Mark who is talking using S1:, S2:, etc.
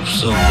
S1: flip zone.